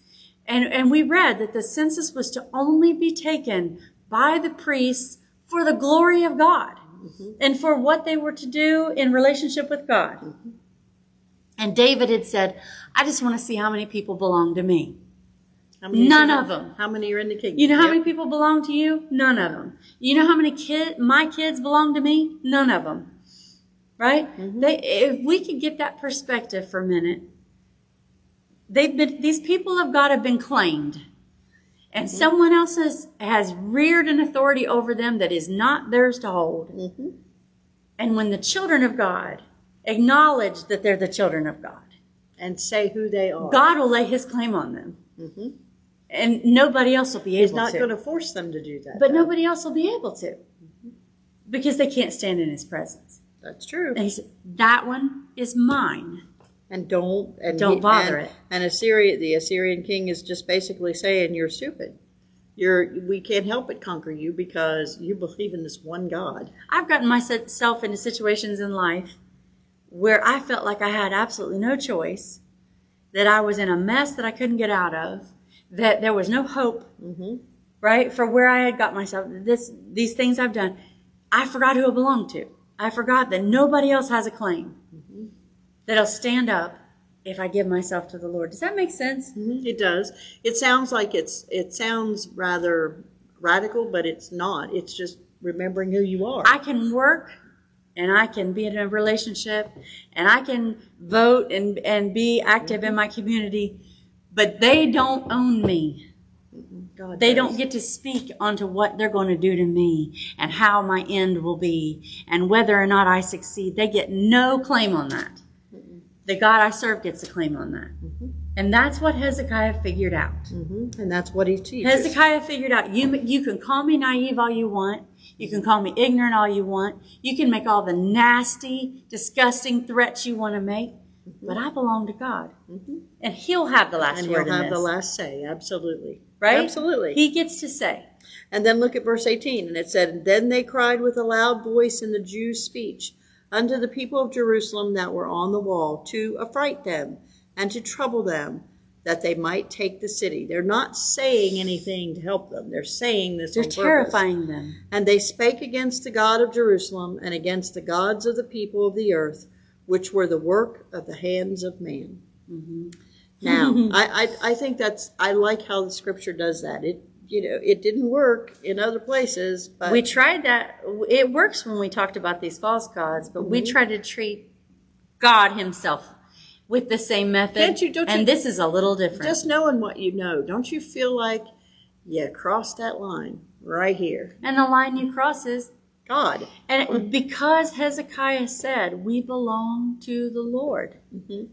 And, and we read that the census was to only be taken by the priests for the glory of God mm-hmm. and for what they were to do in relationship with God. Mm-hmm. And David had said, I just want to see how many people belong to me. None of them. How many are in the kingdom? You know how Yep. many people belong to you? None of them. You know how many kid my kids belong to me? None of them. Right? Mm-hmm. They if we could get that perspective for a minute. They've been these people of God have been claimed. And mm-hmm. someone else has, has reared an authority over them that is not theirs to hold. Mm-hmm. And when the children of God acknowledge that they're the children of God, And say who they are. God will lay his claim on them. Mm-hmm. And nobody else will be able He's not to. going to force them to do that. But though. nobody else will be able to because they can't stand in his presence. That's true. And he said, That one is mine. And don't and Don't bother and, it. And Assyria, the Assyrian king is just basically saying you're stupid. You're we can't help but conquer you because you believe in this one God. I've gotten myself into situations in life where I felt like I had absolutely no choice, that I was in a mess that I couldn't get out of, that there was no hope, mm-hmm. right, for where I had got myself. This, these things I've done, I forgot who I belonged to. I forgot that nobody else has a claim that'll stand up if I give myself to the Lord. Does that make sense? Mm-hmm. It does. It sounds like it's it sounds rather radical, but it's not. It's just remembering who you are. I can work and I can be in a relationship and I can vote and, and be active in mm-hmm. my community, but they don't own me. Mm-hmm. God They does. don't get to speak onto what they're going to do to me and how my end will be and whether or not I succeed. They get no claim on that. The God I serve gets a claim on that. And that's what Hezekiah figured out. Mm-hmm. And that's what he teaches. Hezekiah figured out you you can call me naive all you want. You can call me ignorant all you want. You can make all the nasty, disgusting threats you want to make. But I belong to God, and He'll have the last Mm-hmm. and word he'll have the last say. Absolutely. right? Absolutely. He gets to say. And then look at verse 18, and it said, Then they cried with a loud voice in the Jews' speech unto the people of Jerusalem that were on the wall to affright them and to trouble them, that they might take the city. They're not saying anything to help them. They're saying this They're purpose. terrifying them. And they spake against the God of Jerusalem and against the gods of the people of the earth, which were the work of the hands of man. Mm-hmm. Now, I, I, I think that's, I like how the scripture does that. It, you know, it didn't work in other places, but We tried that. It works when we talked about these false gods, but we try to treat God Himself with the same method. Can't you- don't and you- this is a little different. just knowing what you know, don't you feel like you crossed that line right here? and the line you cross is God. And because Hezekiah said, We belong to the Lord, Mm-hmm.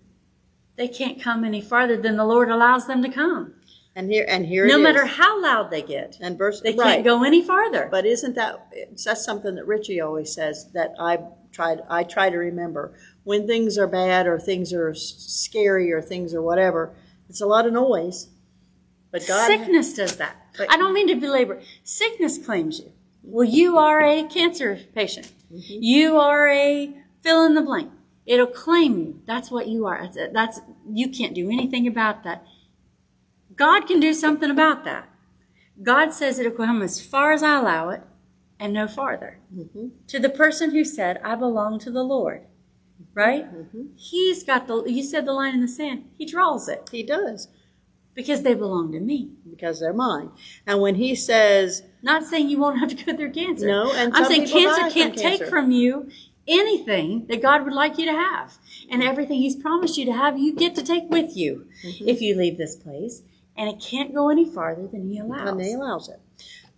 they can't come any farther than the Lord allows them to come. And here, and here No matter how loud they get, And verse, they right. can't go any farther. But isn't that that's something that Richie always says that I tried I try to remember when things are bad or things are scary or things or whatever. It's a lot of noise, but God Sickness does that. But- I don't mean to belabor. Sickness claims you. Well, you are a cancer patient. Mm-hmm. You are a fill in the blank. It'll claim you. That's what you are. That's, that's you can't do anything about that. God can do something about that. God says it'll come as far as I allow it and no farther. Mm-hmm. To the person who said, I belong to the Lord, right? Mm-hmm. He's got the, you said the line in the sand. He draws it He does because they belong to me. because they're mine. And when He says, Not saying you won't have to go through cancer. No, and I'm saying cancer can't take cancer. from you anything that God would like you to have. And everything He's promised you to have, you get to take with you Mm-hmm. if you leave this place. And it can't go any farther than He allows. and He allows it,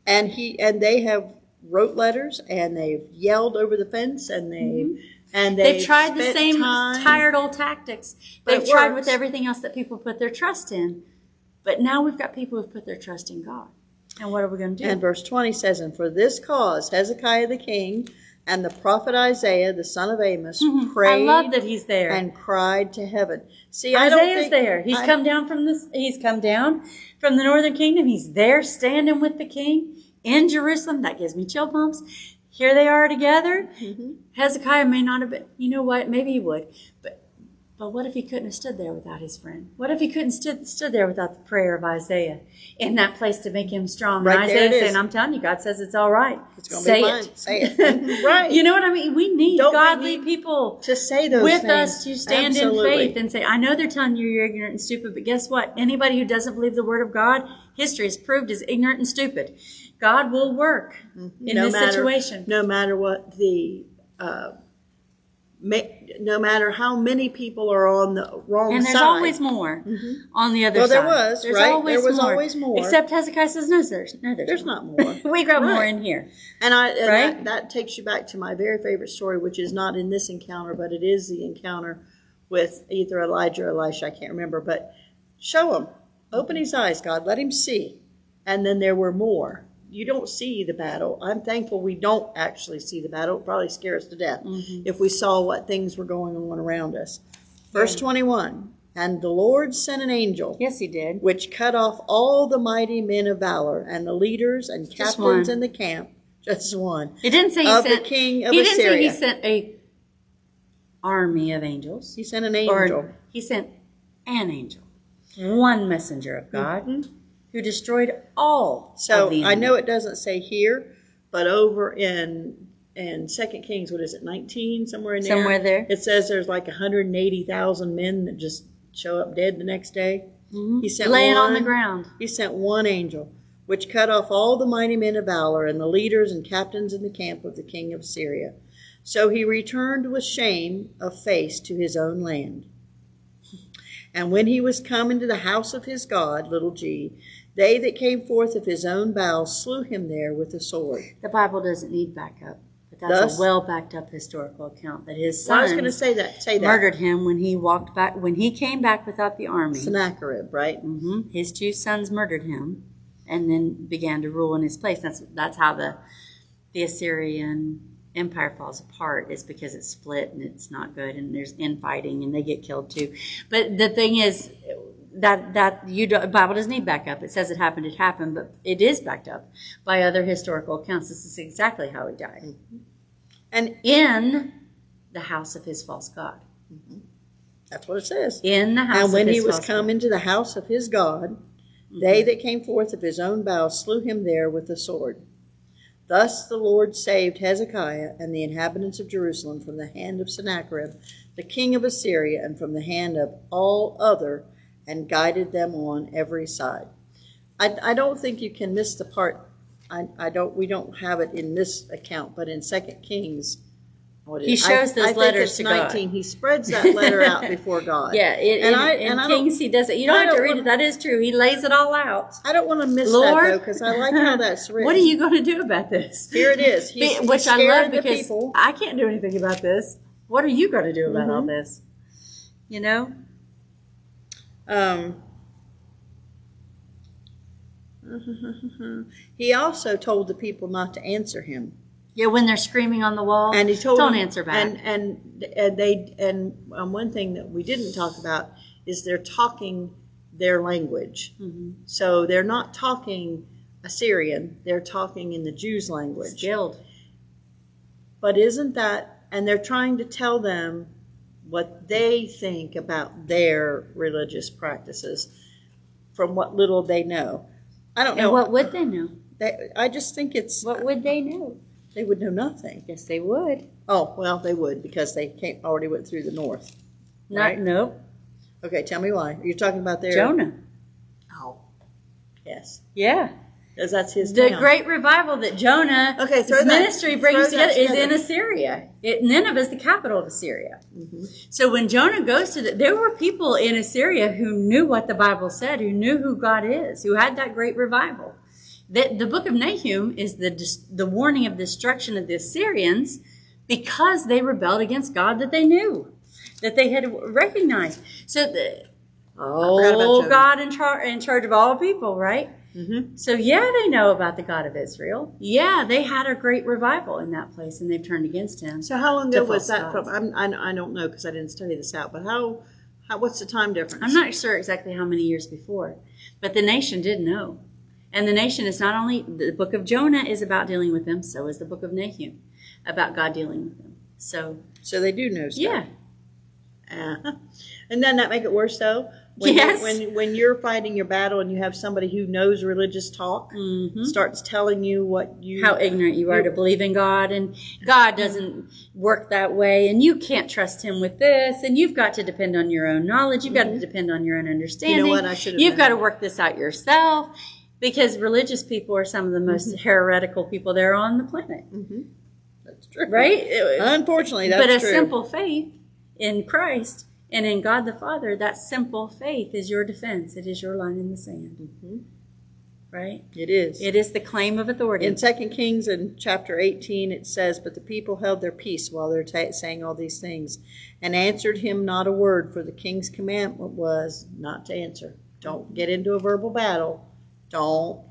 and He and they have wrote letters and they've yelled over the fence and they and Mm-hmm. They've they've tried the same time- tired old tactics. They've tried works. with everything else that people put their trust in. But now we've got people who've put their trust in God. And what are we going to do? And verse 20 says, And for this cause Hezekiah the king and the prophet Isaiah the son of Amoz I prayed love that he's there. and cried to heaven. See, I don't Isaiah's think, there. He's I- come down from this. He's come down from the northern kingdom. He's there, standing with the king in Jerusalem. That gives me chill bumps. Here they are together. Mm-hmm. Hezekiah may not have been. You know what? Maybe he would, but but what if he couldn't have stood there without his friend? What if he couldn't stood stood there without the prayer of Isaiah in that place to make him strong? Right and there it Isaiah is. saying, "I'm telling you, God says it's all right. It's gonna Say be it. Say it. Right. You know what I mean? We need Don't we godly need people to say those with things. us to stand Absolutely. in faith and say, I know they're telling you you're ignorant and stupid, but guess what? Anybody who doesn't believe the word of God, history has proved is ignorant and stupid. God will work in no this matter, situation. No matter what the, uh, no matter how many people are on the wrong side. and there's side. always more mm-hmm. on the other Well, there side. was, there's right? Always There was more. always more. Except Hezekiah says, no, there's, no, there's, There's not more. we got more in here. And I and Right? that, that takes you back to my very favorite story, which is not in this encounter, but it is the encounter with either Elijah or Elisha. I can't remember, but show him, open his eyes, God, let him see. And then there were more. You don't see the battle. I'm thankful we don't actually see the battle. It would probably scare us to death mm-hmm. if we saw what things were going on around us. Verse 21 And the Lord sent an angel Yes, he did. which cut off all the mighty men of valor and the leaders and captains in the camp. Just one. He didn't say he Of the sent, king of he didn't say he sent a army of angels. He sent an angel. Or he sent an angel, one messenger of God, mm-hmm. Who destroyed all. Mm-hmm. so I know it doesn't say here, but over in in Second Kings, what is it, nineteen somewhere in there? Somewhere there. It says there's like 180,000 men that just show up dead the next day. He sent Mm-hmm. laying on the ground. He sent one angel, which cut off all the mighty men of valor and the leaders and captains in the camp of the king of Syria. So he returned with shame of face to his own land. And when he was come into the house of his God, little g, they that came forth of his own bowels slew him there with the sword. The Bible doesn't need backup. But that's Thus- a well backed up historical account that his Well, I was going to say that. Say that. murdered him when he walked back when he came back without the army. Sennacherib, right? Mm-hmm. His two sons murdered him, and then began to rule in his place. That's that's how the the Assyrian empire falls apart. Is because it's split and it's not good, and there's infighting, and they get killed too. But the thing is that that you do, Bible doesn't need backup. It says it happened, it happened, but it is backed up by other historical accounts. This is exactly how he died mm-hmm. And in the house of his false god. Mm-hmm. that's what it says. In the house. And when he was come god. into the house of his God, mm-hmm. they that came forth of his own bowels slew him there with the sword. Thus the Lord saved Hezekiah and the inhabitants of Jerusalem from the hand of Sennacherib, the king of Assyria, and from the hand of all other, and guided them on every side. I, I don't think you can miss the part. I, I don't. We don't have it in this account, but in Second Kings, what He shows I, those I think letters it's to God. nineteen. He spreads that letter out before God. Yeah, it, And in, I- in and Kings he does it. You don't have to don't read wanna- it. That is true. He lays it all out. I don't want to miss Lord, that though because I like how that's written. What are you going to do about this? Here it is. Be- He's, Which he's I love because. I can't do anything about this. What are you going to do about all Mm-hmm. this? You know, Um, he also told the people not to answer him, yeah. When they're screaming on the wall, and he told don't answer back. And and and they and um, one thing that we didn't talk about is they're talking their language. Mm-hmm. So they're not talking Assyrian; they're talking in the Jews' language. Skilled. But isn't that, and they're trying to tell them what they think about their religious practices from what little they know. I don't And know. what would they know? They, I just think it's, What would they know? they would know nothing. Yes, they would. Oh, well, they would because they came, already went through the north. Not Right. nope. Okay, tell me why. You're talking about their. Jonah. Oh, yes. Yeah. Because that's his The town. great revival that Jonah Okay, his that- ministry brings throw that together, is in Assyria. It, Nineveh is the capital of Assyria. Mm-hmm. So when Jonah goes to the, there were people in Assyria who knew what the Bible said, who knew who God is, who had that great revival. The, the book of Nahum is the the warning of destruction of the Assyrians because they rebelled against God that they knew, that they had recognized. So the, oh, God in, char- in charge of all people, right? Mm-hmm. So yeah, they know about the God of Israel. Yeah, they had a great revival in that place, and they've turned against Him. So how long ago was that from? I'm, I, I don't know because I didn't study this out, but how, how, what's the time difference? I'm not sure exactly how many years before, but the nation did know, and the nation is not only the book of Jonah is about dealing with them, so is the book of Nahum about God dealing with them. So So they do know stuff. yeah, Uh-huh. And then that make it worse though? When Yes. You, when, when you're fighting your battle and you have somebody who knows religious talk Mhm. starts telling you what you how ignorant you are to believe in God, and God doesn't work that way, and you can't trust Him with this, and you've got to depend on your own knowledge. You've got to depend on your own understanding. Mm-hmm. what? I should You've done got to work this out yourself, because religious people are some of the most Mm-hmm. heretical people there on the planet, That's true. right? Unfortunately, that's but a true. simple faith in Christ and in God the Father, that simple faith is your defense. It is your line in the sand, Mm-hmm. right? it is. It is the claim of authority. in Second Kings in chapter 18, it says, But the people held their peace while they're ta- saying all these things, and answered him not a word, for the king's commandment was not to answer. Don't get into a verbal battle. Don't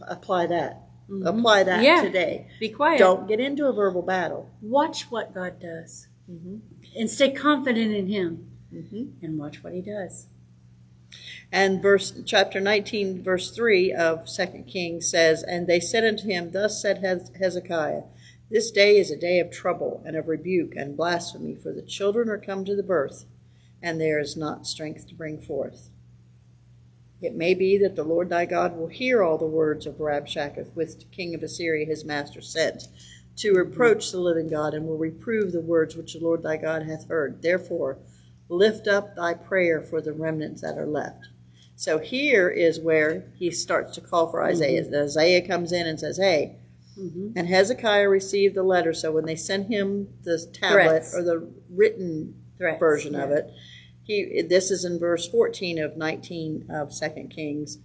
apply that. Apply that Mm-hmm. Yeah. today. Be quiet. Don't get into a verbal battle. watch what God does Mm-hmm. And stay confident in Him mm-hmm. and watch what He does. And verse chapter 19, verse 3 of Second Kings says, And they said unto him, Thus said Hezekiah, This day is a day of trouble and of rebuke and blasphemy, for the children are come to the birth, and there is not strength to bring forth. It may be that the Lord thy God will hear all the words of Rabshakeh, which the king of Assyria his master sent, to reproach the living God, and will reprove the words which the Lord thy God hath heard. Therefore, lift up thy prayer for the remnants that are left. So here is where he starts to call for Isaiah. Mm-hmm. Isaiah comes in and says, Hey, mm-hmm. and Hezekiah received the letter. So when they sent him the tablet Threats. or the written Threats, version of it, he this is in verse 14 of 19 of Second Kings.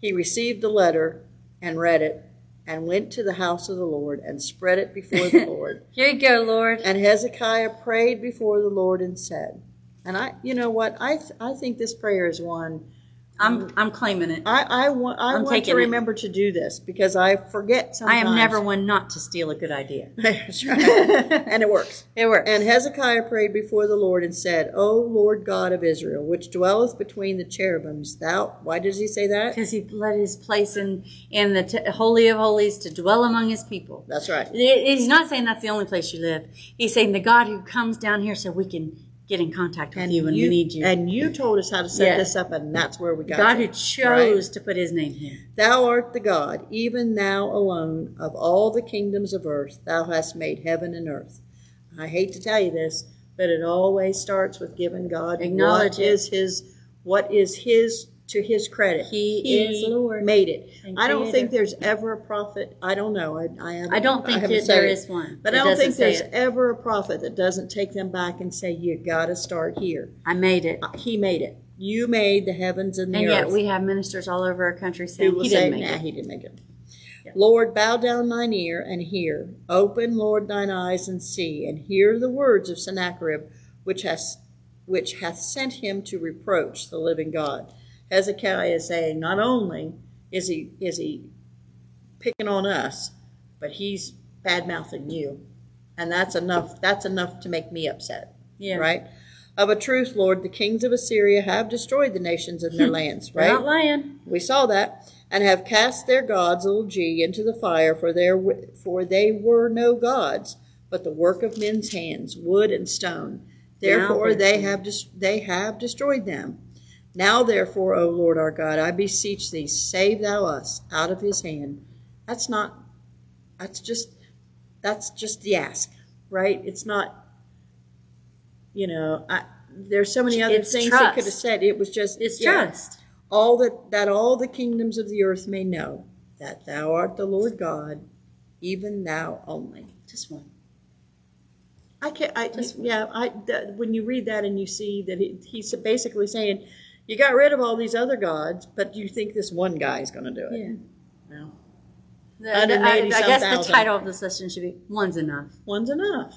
He received the letter and read it and went to the house of the Lord and spread it before the Lord. Here you go, Lord. And Hezekiah prayed before the Lord and said, and I, you know what, I, th- I think this prayer is one I'm I'm claiming it. I, I want I I'm want to taking it. remember to do this because I forget I sometimes. am never one not to steal a good idea. That's right. and it works. It works. And Hezekiah prayed before the Lord and said, O Lord God of Israel, which dwelleth between the cherubims, thou. Why does he say that? because he let his place in in the t- holy of holies to dwell among his people. That's right. It- He's not saying that's the only place you live. He's saying the God who comes down here so we can get in contact with you when we need you. And you told us how to set Yeah. this up, and that's where we got God who right? chose to put his name here. Thou art the God, even thou alone, of all the kingdoms of earth. Thou hast made heaven and earth. I hate to tell you this, but it always starts with giving God Acknowledge what is His, what is His to His credit. He is Lord Made it. and I don't Creator. think there's ever a prophet. I don't know. I, I, I don't think haven't that there studied, one But I don't think there's it. ever a prophet that doesn't take them back and say, "You got to start here." I made it. Uh, he made it. You made the heavens and the And earth. And yet we have ministers all over our country saying he say, didn't make nah, it. he didn't make it. Lord, bow down thine ear and hear. Open, Lord, thine eyes and see, and hear the words of Sennacherib, which has which hath sent him to reproach the living God. Hezekiah is saying, not only is he is he picking on us, but he's bad mouthing you, and that's enough. That's enough to make me upset. Yeah. Right. Of a truth, Lord, the kings of Assyria have destroyed the nations and their lands. We're not Right. lying. We saw that, and have cast their gods, little g, into the fire, for their for they were no gods, but the work of men's hands, wood and stone. Therefore they have they have destroyed them. Now therefore, O Lord our God, I beseech thee, save thou us out of his hand. That's not. That's just. That's just the ask, right? It's not. You know, I, there's so many other It's things trust. he could have said. It was just It's yeah trust. all that that all the kingdoms of the earth may know that thou art the Lord God, even thou only. Just one. I can't. I just yeah I that, when you read that and you see that he, he's basically saying you got rid of all these other gods, but you think this one guy is going to do it? Yeah. No, The- the- I, I guess the title of the session should be "One's Enough." one's enough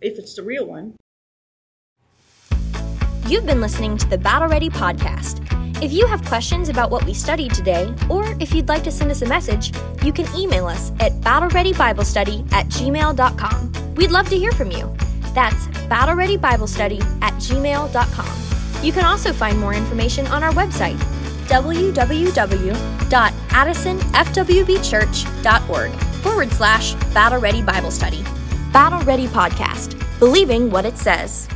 if it's the real one. You've been listening to the Battle Ready podcast. If you have questions about what we studied today, or if you'd like to send us a message, you can email us at battlereadybiblestudy at gmail.com. We'd love to hear from you. That's battlereadybiblestudy at gmail.com. You can also find more information on our website, www.addisonfwbchurch.org forward slash Battle Ready Bible Study. Battle Ready Podcast, believing what it says.